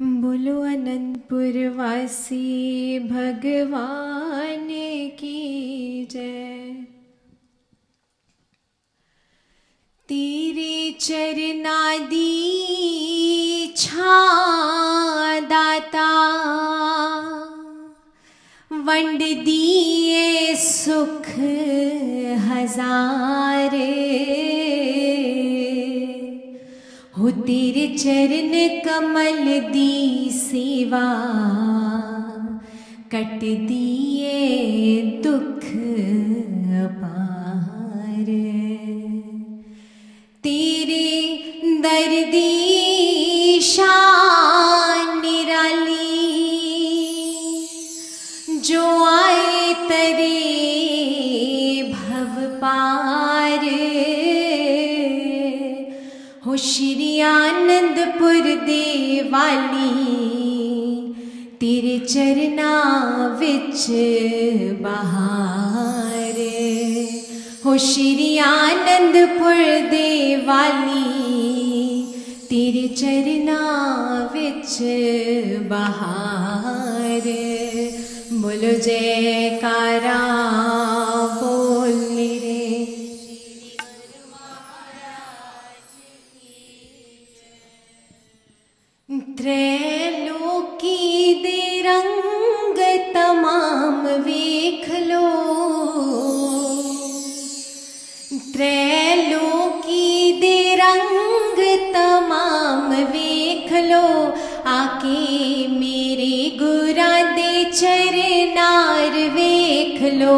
बोलो अनंतपुर वासी भगवान की जय। तेरे चरनादी छा दाता वंड दिए सुख हजारे। हो तेरे चरण कमल दी सेवा कट दिए दुख पार। तेरे दर्दी हो श्री आनंदपुर देवाली, तेरे चरना विच बहार। हो श्री आनंदपुर देवाली, तेरे चरना विच बहार। बोलो जयकारा त्रैलोकी दे रंग तमाम वेख लो। त्रैलोकी दे रंग तमाम वेख लो। आके मेरे गुरा दे लो।